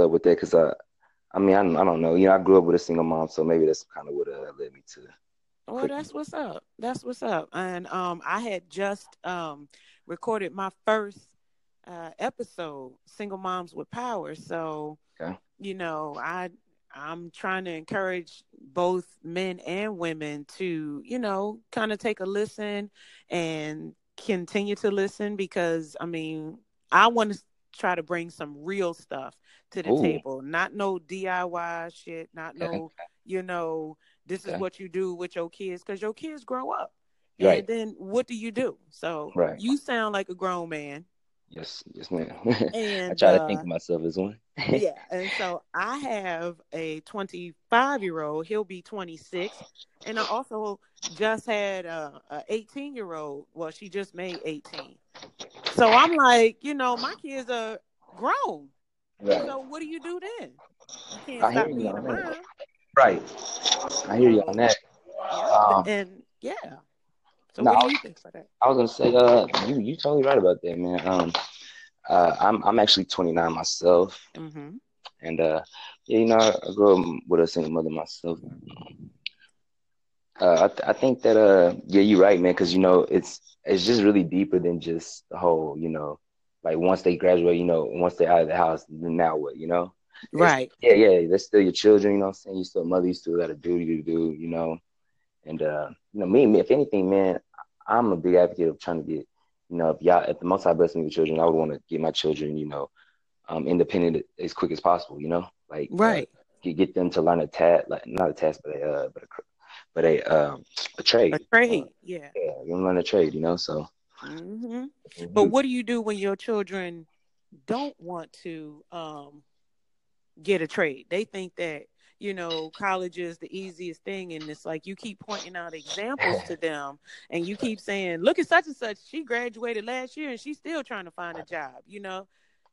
up with that because I, I mean, I, I don't know. You know, I grew up with a single mom, so maybe that's kind of what uh, led me to. Well, that's what's up. That's what's up. And um, I had just um recorded my first uh episode, Single Moms with Power. So, okay. you know, I I'm trying to encourage both men and women to, you know, kind of take a listen and continue to listen because I mean, I want to try to bring some real stuff to the Ooh. table, not no DIY shit, not no, you know, this is what you do with your kids because your kids grow up. Right. And then what do you do? So right. you sound like a grown man. Yes, yes, ma'am. And, I try to uh, think of myself as one. yeah, and so I have a 25 year old. He'll be 26, and I also just had a, a 18 year old. Well, she just made 18. So I'm like, you know, my kids are grown. Right. So what do you do then? You can't I stop being a mom. Right. I hear you on that. Yeah, um, and yeah. So no, what do you think for that? I was gonna say, uh, you you totally right about that, man. Um, uh, I'm I'm actually 29 myself, mm-hmm. and uh, yeah, you know, I grew up with a single mother myself. Uh, I, th- I think that uh, yeah, you're right, man, because you know, it's it's just really deeper than just the whole, you know, like once they graduate, you know, once they're out of the house, then now what, you know? Right. yeah, yeah, they're still your children, you know I'm saying? You still mother, you still got a duty to do, you know. And uh, you know, me, me, if anything, man, I'm a big advocate of trying to get, you know, if y'all, if the most high bless me with children, I would want to get my children, you know, um, independent as quick as possible, you know, like uh, right, uh, get, get them to learn a task, like not a task, but a, uh, but a, but a, um, a trade, a trade, uh, yeah, yeah, you learn a trade, you know, so. Mm-hmm. Mm-hmm. But what do you do when your children don't want to um, get a trade? They think that you know, college is the easiest thing. And it's like you keep pointing out examples to them and you keep saying, look at such and such. She graduated last year and she's still trying to find a job, you know,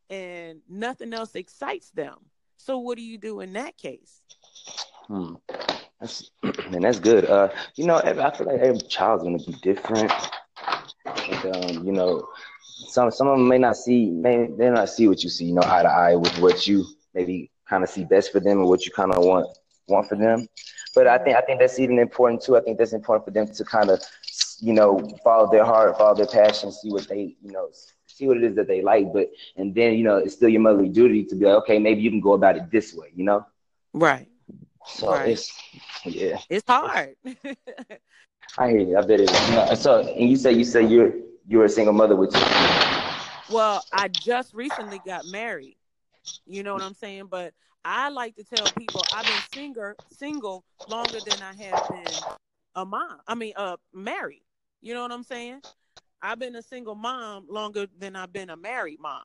and nothing else excites them. So what do you do in that case? Hmm. That's and that's good. Uh, you know, I feel like every child's gonna be different. um, you know, some some of them may not see may they not see what you see, you know, eye to eye with what you maybe kind of see best for them and what you kind of want want for them. But I think I think that's even important too. I think that's important for them to kind of, you know, follow their heart, follow their passion, see what they, you know, see what it is that they like. But and then you know, it's still your motherly duty to be like, okay, maybe you can go about it this way, you know. Right. So right. it's yeah. It's hard. I hear you. I bet it is. You know, so and you say you say you're you're a single mother with two. Well, I just recently got married. You know what I'm saying? But I like to tell people I've been single single longer than I have been a mom. I mean, uh, married. You know what I'm saying? I've been a single mom longer than I've been a married mom.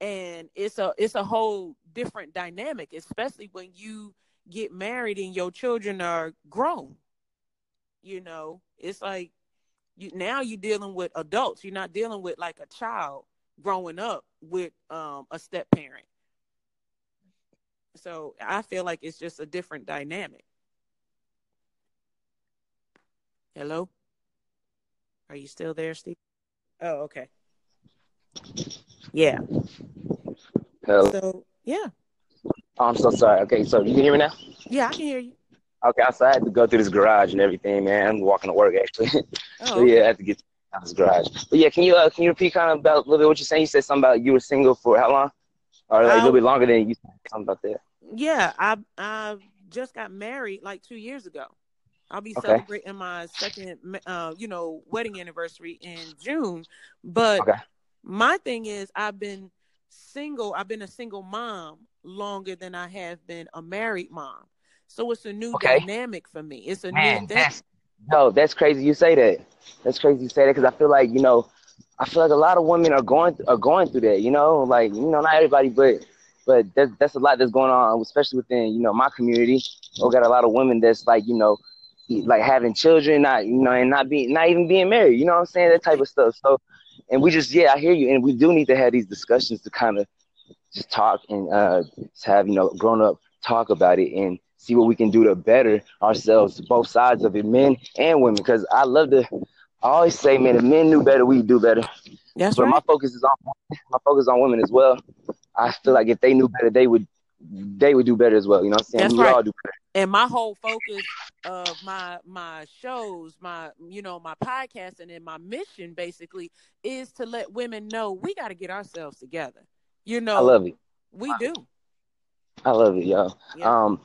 And it's a it's a whole different dynamic, especially when you get married and your children are grown. You know, it's like you now you're dealing with adults. You're not dealing with like a child growing up with um, a step parent. So I feel like it's just a different dynamic. Hello? Are you still there, Steve? Oh, okay. Yeah. Hello. So yeah. Oh, I'm so sorry. Okay, so you can hear me now? Yeah, I can hear you. Okay, so I had to go through this garage and everything, man. I'm walking to work actually. Oh, so yeah, I had to get House garage. But yeah, can you uh, can you repeat kind of about a little bit what you're saying? You said something about you were single for how long? Or like um, a little bit longer than you said something about that. Yeah, I I just got married like two years ago. I'll be okay. celebrating my second, uh, you know, wedding anniversary in June. But okay. my thing is, I've been single. I've been a single mom longer than I have been a married mom. So it's a new okay. dynamic for me. It's a Man, new thing. No, that's crazy. You say that. That's crazy. You say that because I feel like you know, I feel like a lot of women are going are going through that. You know, like you know, not everybody, but but that's that's a lot that's going on, especially within you know my community. We got a lot of women that's like you know, like having children, not you know, and not being not even being married. You know what I'm saying? That type of stuff. So, and we just yeah, I hear you, and we do need to have these discussions to kind of just talk and uh have you know grown up talk about it and see what we can do to better ourselves, both sides of it, men and women. Because I love to, I always say, man, if men knew better, we'd do better. That's but right. my focus is on my focus on women as well. I feel like if they knew better, they would they would do better as well. You know what I'm saying? That's we right. all do better. and my whole focus of my my shows my you know my podcast and then my mission basically is to let women know we got to get ourselves together you know I love it. we do I love it, yo. yeah. Um,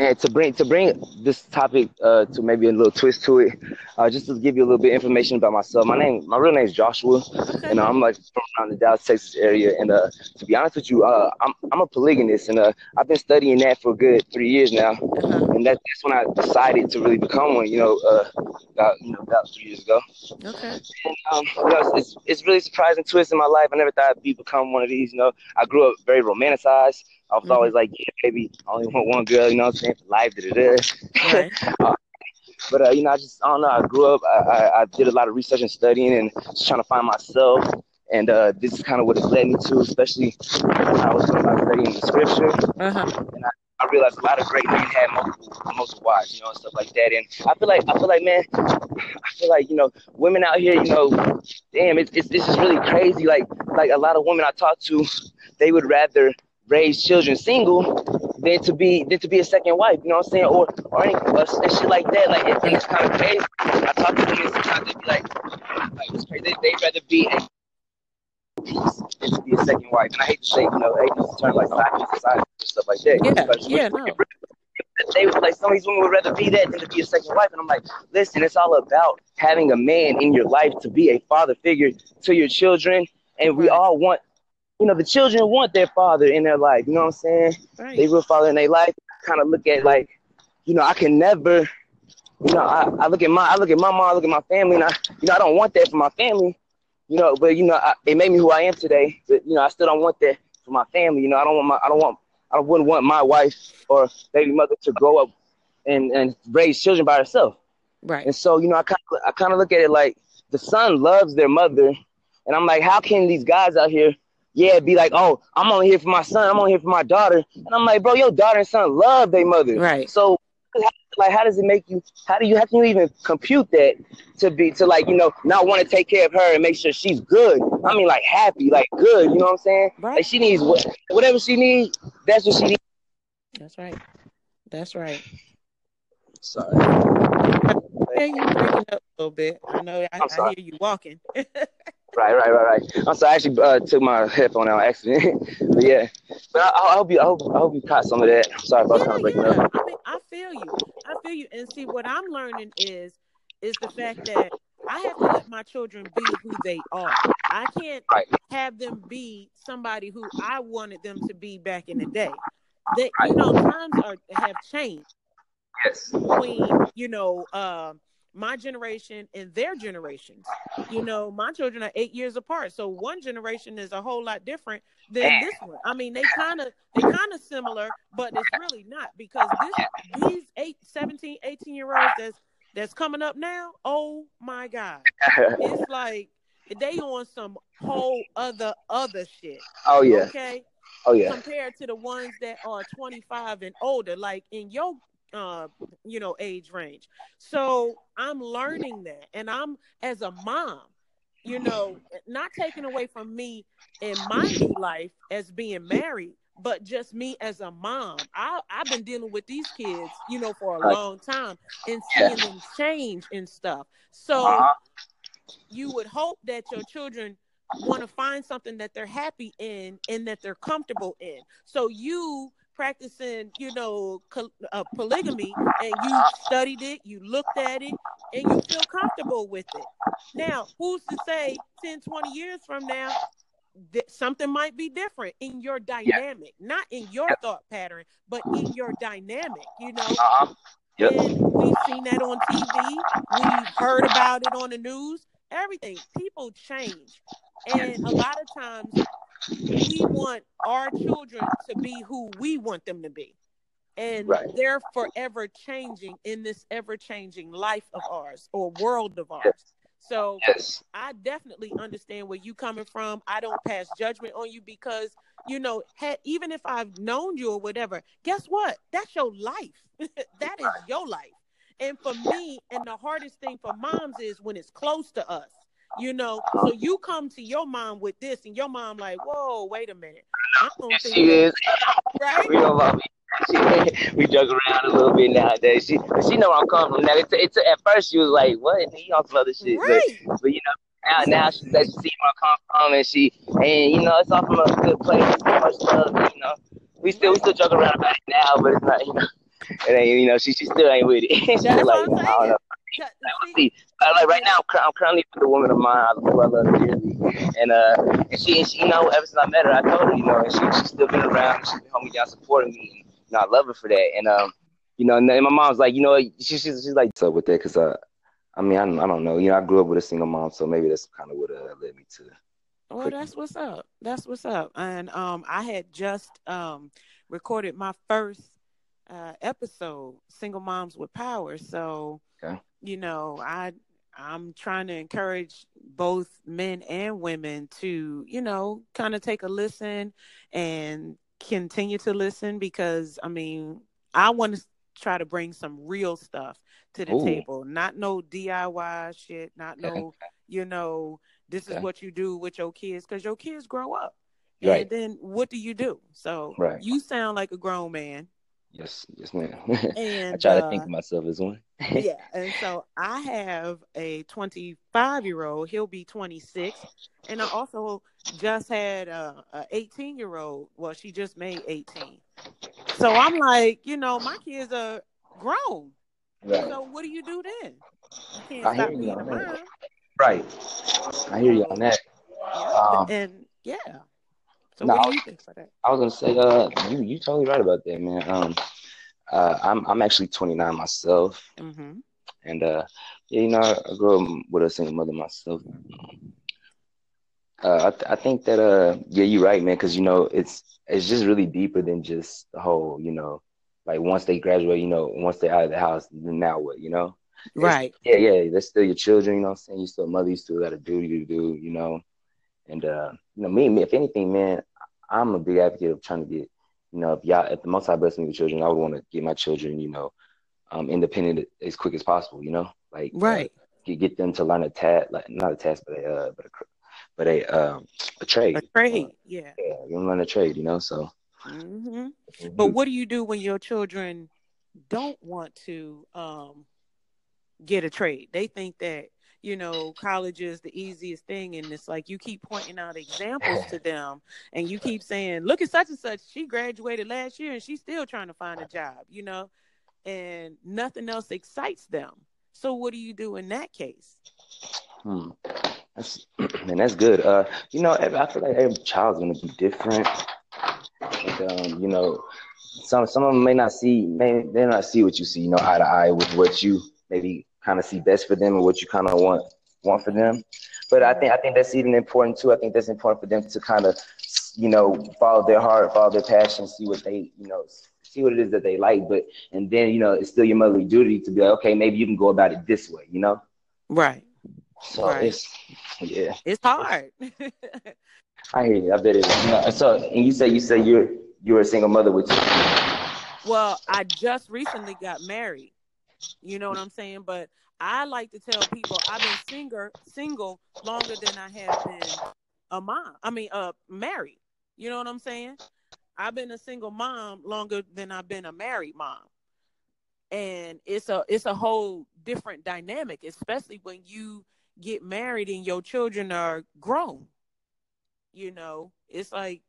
and to bring to bring this topic uh, to maybe a little twist to it, uh, just to give you a little bit of information about myself. My name, my real name is Joshua, and uh, I'm like from around the Dallas, Texas area. And uh, to be honest with you, uh, I'm I'm a polygamist, and uh, I've been studying that for a good three years now. uh-huh. And that, that's when I decided to really become one. You know, uh, about you know about three years ago. okay And, um, you know, it's, it's really surprising twist in my life. I never thought I'd be become one of these. You know, I grew up very romanticized. I was Mhm. always like, yeah, baby, I only want one girl. You know what I'm saying? For life, da da da. But uh, you know, I just I don't know. I grew up. I, I, I did a lot of research and studying, and just trying to find myself. And uh, this is kind of what it led me to, especially when I was I studying the scripture. uh-huh I realized a lot of great men had multiple, multiple wives, you know, and stuff like that. And I feel like I feel like, man, I feel like you know, women out here, you know, damn, it's it's this is really crazy. Like like a lot of women I talk to, they would rather raise children single than to be than to be a second wife. You know what I'm saying? Or or any or, and shit like that. Like and, and it's kind of crazy. I talk to women sometimes they be like, like it's crazy. They, they'd rather be a piece than to be a second wife. And I hate to say, you know, I hate to term like side society and stuff like that. Yeah, But yeah, no. they would like some of these women would rather be that than to be a second wife. And I'm like, listen, it's all about having a man in your life to be a father figure to your children. And we all want, you know, the children want their father in their life. You know what I'm saying? They right real father in their life. Kind of look at like, you know, I can never, you know, I, I look at my, I look at my mom, I look at my family, and I, you know, I don't want that for my family. You know, but you know, I, it made me who I am today. But you know, I still don't want that for my family. You know, I don't want my, I don't want, I wouldn't want my wife or baby mother to grow up and and raise children by herself. right And so, you know, I kind of I kind of look at it like the son loves their mother, and I'm like, how can these guys out here, yeah, be like, oh, I'm only here for my son, I'm only here for my daughter, and I'm like, bro, your daughter and son love their mother, Right. So, like, how does it make you? How do you? How can you even compute that to be to like, you know, not want to take care of her and make sure she's good? I mean, like happy, like good. You know what I'm saying? Right. Like she needs what, whatever she needs. That's what she needs. that's right that's right Sorry. yeah you breaking up a little bit i know i, I'm I hear you walking Right, right, right, right. I'm sorry. I actually uh, took my headphone out accident. but yeah, but I, I hope you, I hope, I hope you caught some of that. I'm sorry if I was kind of breaking yeah. up. I I feel you. I feel you. And see, what I'm learning is, is the fact that I have to let my children be who they are. I can't Right. have them be somebody who I wanted them to be back in the day. That you know, times are have changed Yes. between you know uh, my generation and their generations. You know, my children are eight years apart, so one generation is a whole lot different than this one. I mean, they kind of they kind of similar, but it's really not because this these eight, 17, 18 year olds that's that's coming up now. Oh my god, it's like they on some whole other other shit. oh yeah. Okay Oh yeah. compared to the ones that are 25 and older, like in your uh you know age range. So I'm learning that, and I'm as a mom, you know, not taking away from me in my new life as being married. But just me as a mom, I I've been dealing with these kids, you know, for a long time and seeing them change and stuff. So Uh-huh. you would hope that your children want to find something that they're happy in and that they're comfortable in. So you practicing, you know, uh, polygamy and you studied it, you looked at it, and you feel comfortable with it. Now, who's to say 10, 20 years from now, that something might be different in your dynamic, not in your thought pattern, but in your dynamic, you know? Uh-huh. Yep. And we've seen that on TV. We've heard about it on the news. Everything. People change. And a lot of times we want our children to be who we want them to be. And Right. they're forever changing in this ever changing life of ours or world of ours. So Yes. I definitely understand where you're coming from. I don't pass judgment on you because you know, had, even if I've known you or whatever, guess what? That's your life. that is your life. And for me, and the hardest thing for moms is when it's close to us. You know, so you come to your mom with this, and your mom like, whoa, wait a minute. I don't think She is. right. We don't love. She, we joke around a little bit nowadays. She, but she know where I'm coming from. Now, it's, it's at first she was like, "What? You on some other shit?" But, Right. but you know, now now she see where I come from, and she and you know it's all from a good place, much love. You know, we still we still joke around about it now, but it's not. You know, it ain't. You know, she she still ain't with it. She's like, I don't know. See. Uh, like right now, I'm, currently with a woman of mine I love dearly, and uh, and she, and she, you know, ever since I met her, I told her, you know, and she, she's still been around, she's been me down, supporting me, and you know, I love her for that, and um, you know, and then my mom's like, you know, she, she's she's like, so with that, cause uh, I mean, I don't, I don't know, you know, I grew up with a single mom, so maybe that's kind of what uh, led me to. Well, that's what's up. That's what's up. And um, I had just um recorded my first uh episode, Single Moms with Power. So, Okay. you know, I I'm trying to encourage both men and women to, you know, kind of take a listen and continue to listen because I mean, I want to try to bring some real stuff to the Ooh. table, not no DIY shit, not Okay. no, you know, this is what you do with your kids because your kids grow up. Right. And then what do you do? So Right. you sound like a grown man. Yes, yes, ma'am. And I try to uh, think of myself as one. Yeah. And so I have a 25 year old. He'll be 26. And I also just had a, a 18 year old. Well, she just made 18. So I'm like, you know, my kids are grown. Right. So what do you do then? You can't I hear you being on a that. mom. Right. I hear you on that. Um, and yeah. So no, what do you think for that? I was gonna say, uh, you you totally right about that, man. Um, uh, I'm I'm actually 29 myself, Mm-hmm. and uh, yeah, you know, I, grew up with a single mother myself. Uh, I th- I think that uh, yeah, you're right, man, because you know, it's it's just really deeper than just the whole, you know, like once they graduate, you know, once they're out of the house, then now what, you know? Right. yeah, yeah, they're still your children, you know what I'm saying? You still a mother, you still got a duty to do, you know. And uh, you know, me, me, if anything, man, I'm a big advocate of trying to get, you know, if y'all if the most high bless me with children, I would want to get my children, you know, um, independent as quick as possible, you know? Like uh, Right. get, get them to learn a tat like not a task, but a uh, but a but a um a trade. A trade. Yeah. Yeah, you learn a trade, you know. So hmm But what do you do when your children don't want to um, get a trade? They think that you know college is the easiest thing, and it's like you keep pointing out examples to them, and you keep saying, "Look at such and such. She graduated last year, and she's still trying to find a job." You know, and nothing else excites them. So what do you do in that case? Hmm. That's man, that's good. Uh, you know, I feel like every child's gonna be different. And, um, you know, some some of them may not see may they not see what you see, you know, eye to eye with what you maybe kind of see best for them and what you kind of want want for them. But I think I think that's even important too. I think that's important for them to kind of, you know, follow their heart, follow their passion, see what they, you know, see what it is that they like. But and then you know, it's still your motherly duty to be like, okay, maybe you can go about it this way, you know. Right. So Right. it's yeah. It's hard. I hear you. I bet it is. You know, so, and you say you say you're you're a single mother with Well, I just recently got married. You know what I'm saying? But I like to tell people I've been single single longer than I have been a mom. I mean, uh, married. You know what I'm saying? I've been a single mom longer than I've been a married mom. And it's a it's a whole different dynamic, especially when you get married and your children are grown. You know, it's like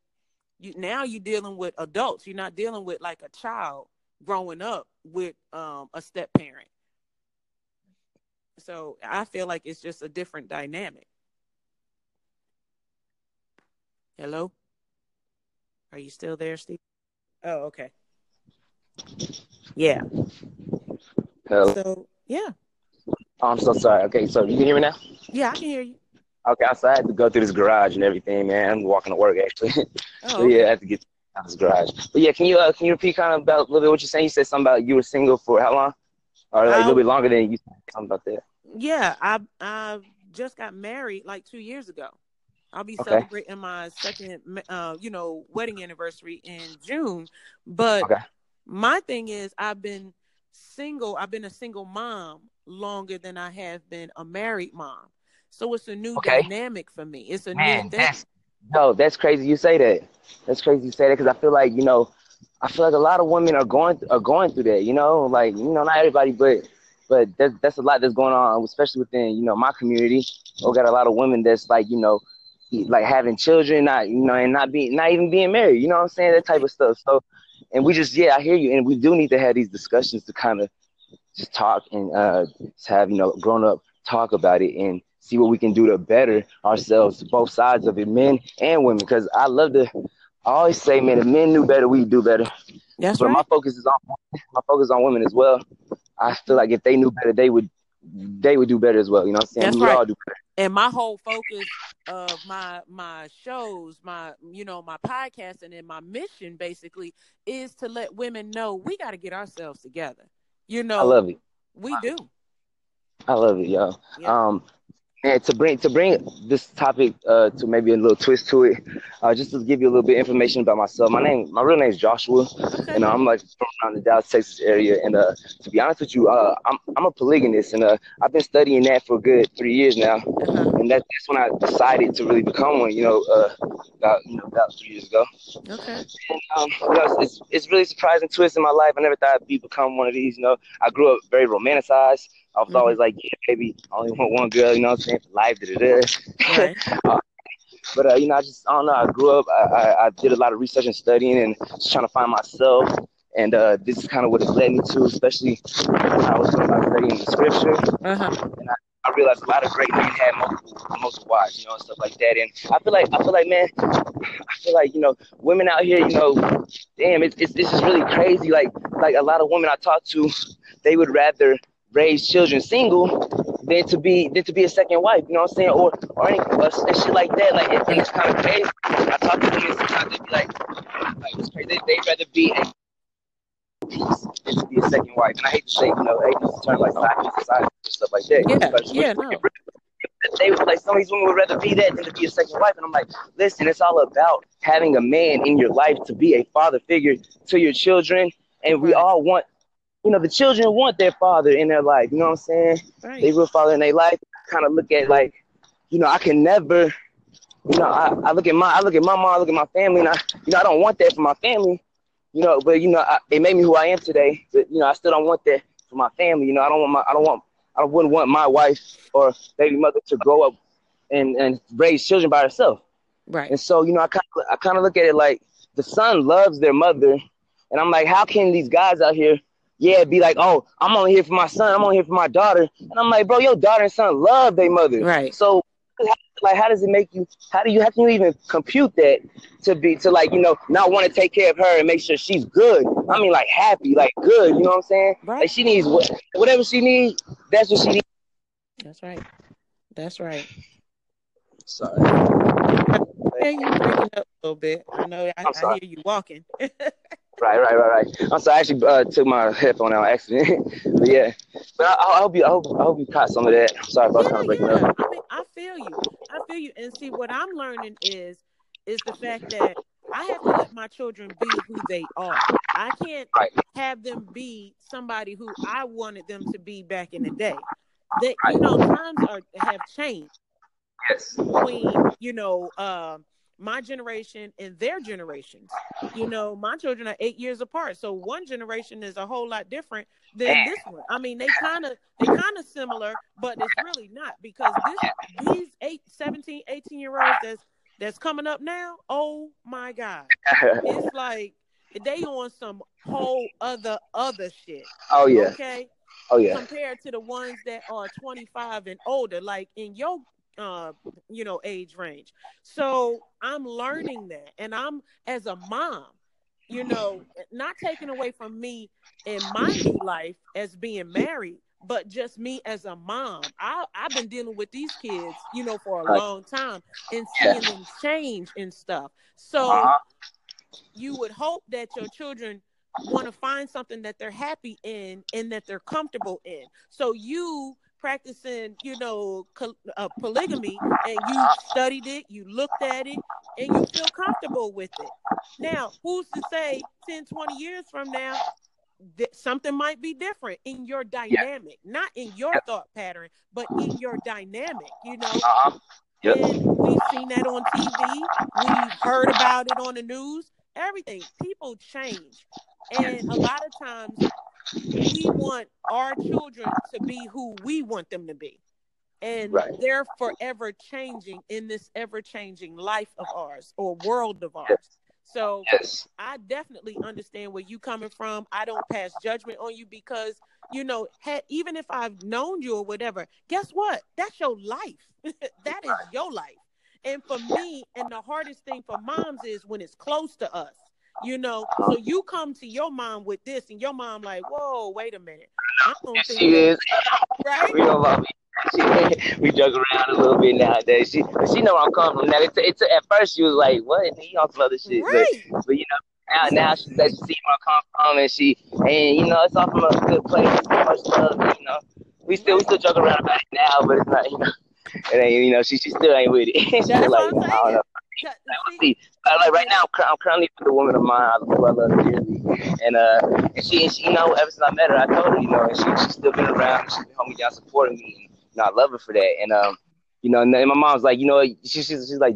you now you're dealing with adults. You're not dealing with like a child growing up with um, a step parent. So I feel like it's just a different dynamic. Hello, are you still there, Steve? Oh, okay. Yeah. Hello. So yeah, Oh, I'm so sorry. Okay, so you can hear me now? yeah, I can hear you. Okay, so I had to go through this garage and everything, man. I'm walking to work actually. Oh, so yeah, I had to get of this garage. But yeah, can you uh, can you repeat kind of about a little bit what you're saying? You said something about you were single for how long? Or like a little Um, bit longer than you said something about that. Yeah, I I just got married like two years ago. I'll be Okay. celebrating my second, uh, you know, wedding anniversary in June. But Okay. my thing is, I've been single. I've been a single mom longer than I have been a married mom. So it's a new Okay. dynamic for me. It's a Man, new thing. that's no, that's crazy. You say that. That's crazy. You say that because I feel like you know, I feel like a lot of women are going are going through that. You know, like you know, not everybody, but but that's that's a lot that's going on, especially within you know my community. We got a lot of women that's like you know, like having children, not you know, and not being not even being married. You know what I'm saying? That type of stuff. So, and we just yeah, I hear you, and we do need to have these discussions to kind of just talk and uh have you know grown up talk about it and see what we can do to better ourselves, both sides of it, men and women. Because I love to, I always say, man, if men knew better, we'd do better. That's but my focus is on my focus on women as well. I feel like if they knew better, they would they would do better as well. You know what I'm saying? That's we right. all do better. and my whole focus of my my shows my you know my podcast and then my mission basically is to let women know we got to get ourselves together you know I love it. we do I love it, yo. Yeah. Um, and to bring to bring this topic uh, to maybe a little twist to it, uh, just to give you a little bit of information about myself. My name, my real name is Joshua, and I'm like from around the Dallas, Texas area. And uh, to be honest with you, uh, I'm I'm a polygamist, and uh, I've been studying that for good three years now. uh-huh. And that, that's when I decided to really become one. You know, uh, about you know about three years ago. okay And um, you know, it's, it's really surprising twist in my life. I never thought I'd be become one of these. You know, I grew up very romanticized. I was Mhm. always like, yeah, baby, I only want one girl. You know what I'm saying? For life, da da da. right But uh, you know, I just I don't know. I grew up. I, I, I did a lot of research and studying, and just trying to find myself. And uh, this is kind of what it led me to, especially when I was doing my studying the scripture. uh-huh I realized a lot of great men had multiple multiple wives, you know, and stuff like that. And I feel like I feel like man, I feel like you know, women out here, you know, damn, it's it's this is really crazy. Like like a lot of women I talk to, they would rather raise children single than to be than to be a second wife. You know what I'm saying? Or or any or, and shit like that. Like and, it's kind of crazy. I talk to women sometimes they be like, like it's crazy. They they'd rather be a piece than to be a second wife. And I hate to say, you know, hate to turn like side society and stuff like that. Yeah, But yeah, no. they would like some of these women would rather be that than to be a second wife. And I'm like, listen, it's all about having a man in your life to be a father figure to your children. And we all want, you know, the children want their father in their life. You know what I'm saying? They right real father in their life. Kind of look at like, you know, I can never, you know, I, I look at my, I look at my mom, I look at my family, and I, you know, I don't want that for my family. You know, but you know, I, it made me who I am today. But you know, I still don't want that for my family. You know, I don't want my, I don't want, I wouldn't want my wife or baby mother to grow up and and raise children by herself. right And so, you know, I kind of I kind of look at it like the son loves their mother, and I'm like, how can these guys out here, yeah, be like, oh, I'm only here for my son, I'm only here for my daughter, and I'm like, bro, your daughter and son love their mother, Right. So, like, how does it make you? How do you? How can you even compute that to be to like you know not want to take care of her and make sure she's good? I mean, like happy, like good. You know what I'm saying? Right. Like she needs what, whatever she needs. That's what she needs. that's right that's right Sorry. yeah you breaking up a little bit i know i, I'm I hear you walking Right, right, right, right. I'm sorry. I actually uh, took my headphone out accident. but yeah, but I, I hope you, I hope, I hope you caught some of that. I'm sorry I was kind of breaking yeah. up. I mean, I feel you. I feel you. And see, what I'm learning is, is the fact that I have to let my children be who they are. I can't Right. have them be somebody who I wanted them to be back in the day. That Right. you know, times are have changed Yes. between you know um my generation and their generations. You know, my children are eight years apart, so one generation is a whole lot different than this one. I mean, they kind of they kind of similar, but it's really not because this these eight, 17, 18 year olds that's that's coming up now. Oh my god, it's like they on some whole other other shit. oh yeah. Okay Oh yeah. compared to the ones that are 25 and older like in your uh you know age range. So i'm learning that. And i'm as a mom you know not taken away from me in my new life as being married but just me as a mom. I i've been dealing with these kids you know for a long time and seeing them change and stuff. So Uh-huh. you would hope that your children want to find something that they're happy in and that they're comfortable in. So you practicing, you know, uh, polygamy and you studied it, you looked at it, and you feel comfortable with it. Now, who's to say 10, 20 years from now, th- something might be different in your dynamic, yeah. not in your thought pattern, but in your dynamic. You know. Uh-huh. Yep. And we've seen that on TV. We've heard about it on the news. Everything. People change. And a lot of times we want our children to be who we want them to be. And right. they're forever changing in this ever changing life of ours or world of ours. Yes. So yes. I definitely understand where you're coming from. I don't pass judgment on you because you know, had, even if I've known you or whatever, guess what? That's your life. that is your life. And for me, and the hardest thing for moms is when it's close to us. You know, so you come to your mom with this, and your mom like, "Whoa, wait a minute." I don't yes, think she is. right. We don't love she, we joke around a little bit nowadays. She, she know where I'm coming from. Now, it's, it's at first she was like, "What?" He on some other shit, right. but, but you know, now now she lets you see where I come from, and she and you know it's all from a good place, much love. You know, we still we still joke around about it now, but it's not you know, it ain't you know she she still ain't with it. That's like, what I'm I don't know. saying. See. Like, like right now, I'm, currently with a woman of mine who I love dearly, and uh, and she, and she, you know, ever since I met her, I told her, you know, and she, she's still been around, she's been holding me down, supporting me, and you know, I love her for that, and um, you know, and then my mom's like, you know, she, she's, she's like,